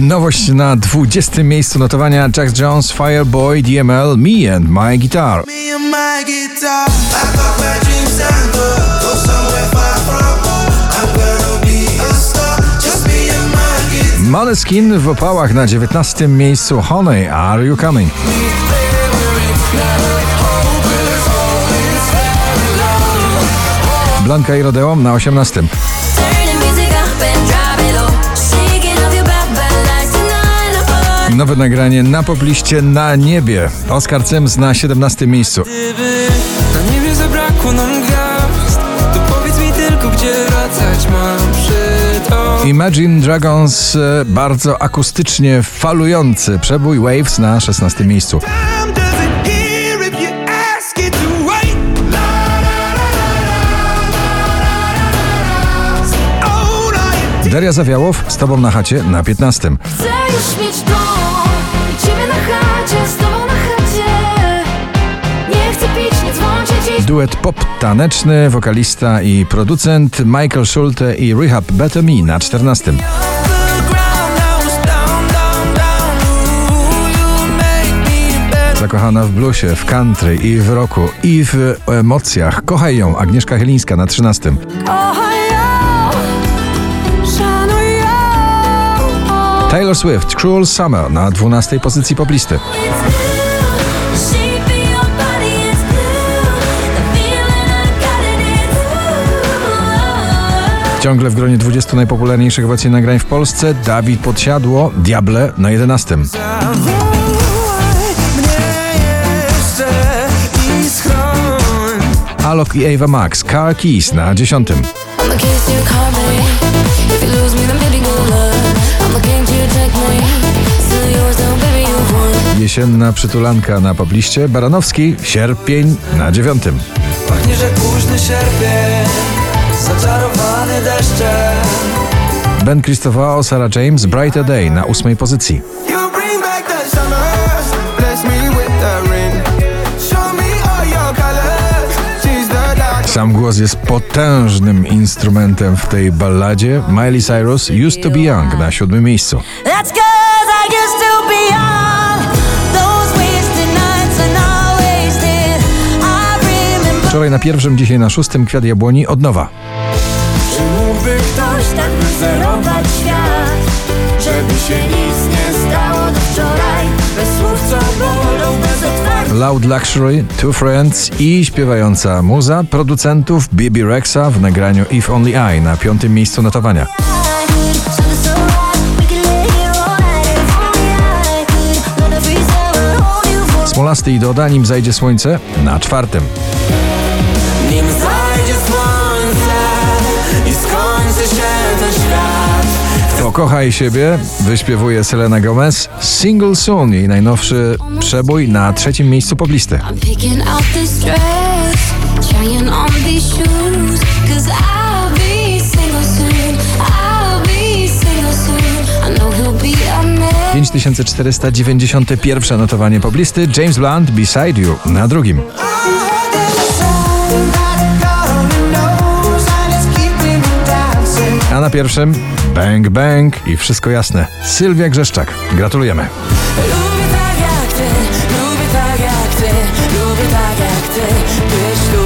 Nowość na 20. miejscu notowania Jack Jones, Fireboy, DML, Me and My Guitar. Me and my guitar. Måneskin w opałach na 19. miejscu Honey, Are You Coming? Blanka i Rodeum na 18. Nowe nagranie na popliście na niebie. Oskar Cyms na 17. miejscu. Gdyby na niebie zabrakło nam gwiazd To powiedz mi tylko, gdzie wracać mam przy to Imagine Dragons e, bardzo akustycznie falujący przebój Waves na 16. miejscu. Oh, no, Daria Zawiałow z Tobą na chacie na 15. Chcę już mieć dom Duet pop taneczny, wokalista i producent Michael Schulte i Rehab Better Me na 14. The ground I was down, down, down Ooh, you make me better Zakochana w bluesie, w country i w rocku i w emocjach. Kochaj ją, Agnieszka Chylińska na 13. Kochaj ją, szanuj ją. Taylor Swift, Cruel Summer na 12 pozycji poplisty. Ciągle w gronie 20 najpopularniejszych obecnie nagrań w Polsce Dawid Podsiadło, Diable na 11. Zawołaj mnie jeszcze i schroń Alok i Ava Max, Car Keys na 10. I'ma kiss you, call me. If you lose me, then baby, good luck. I'm looking to take me. Still yours, though, baby, you won. Jesienna przytulanka na pobliście. Baranowski, Sierpień na 9. Pachnie, że późny sierpień Zaczarowany deszczem Ben Christopher, Sarah James, Brighter Day na 8 pozycji. Sam głos jest potężnym instrumentem w tej balladzie. Miley Cyrus, Used to be Young na 7 miejscu. Wczoraj na pierwszym, dzisiaj na szóstym Kwiat Jabłoni od nowa. Mógłby ktoś tak wyzerować świat? Żeby się nic nie stało do wczoraj. Bez słów co bolą, bez otwarcia. Loud Luxury, Two Friends i śpiewająca muza producentów Bibi Rexa w nagraniu If Only I na piątym miejscu notowania. Smolasty i Doda, nim zajdzie słońce na czwartym. Nim zajdzie słońce i skończy się ten świat Pokochaj siebie, wyśpiewuje Selena Gomez. Single Soon, jej najnowszy przebój na trzecim miejscu poblisty. I'm picking out this dress, trying on these shoes, cause I'll be single soon. I'll be single soon. I know he'll be a man. 5491 notowanie poblisty. James Blunt, Beside You na drugim. na pierwszym Bang Bang i wszystko jasne. Sylwia Grzeszczak. Gratulujemy. Lubię tak jak ty, lubię tak jak ty, lubię tak jak ty, być tu.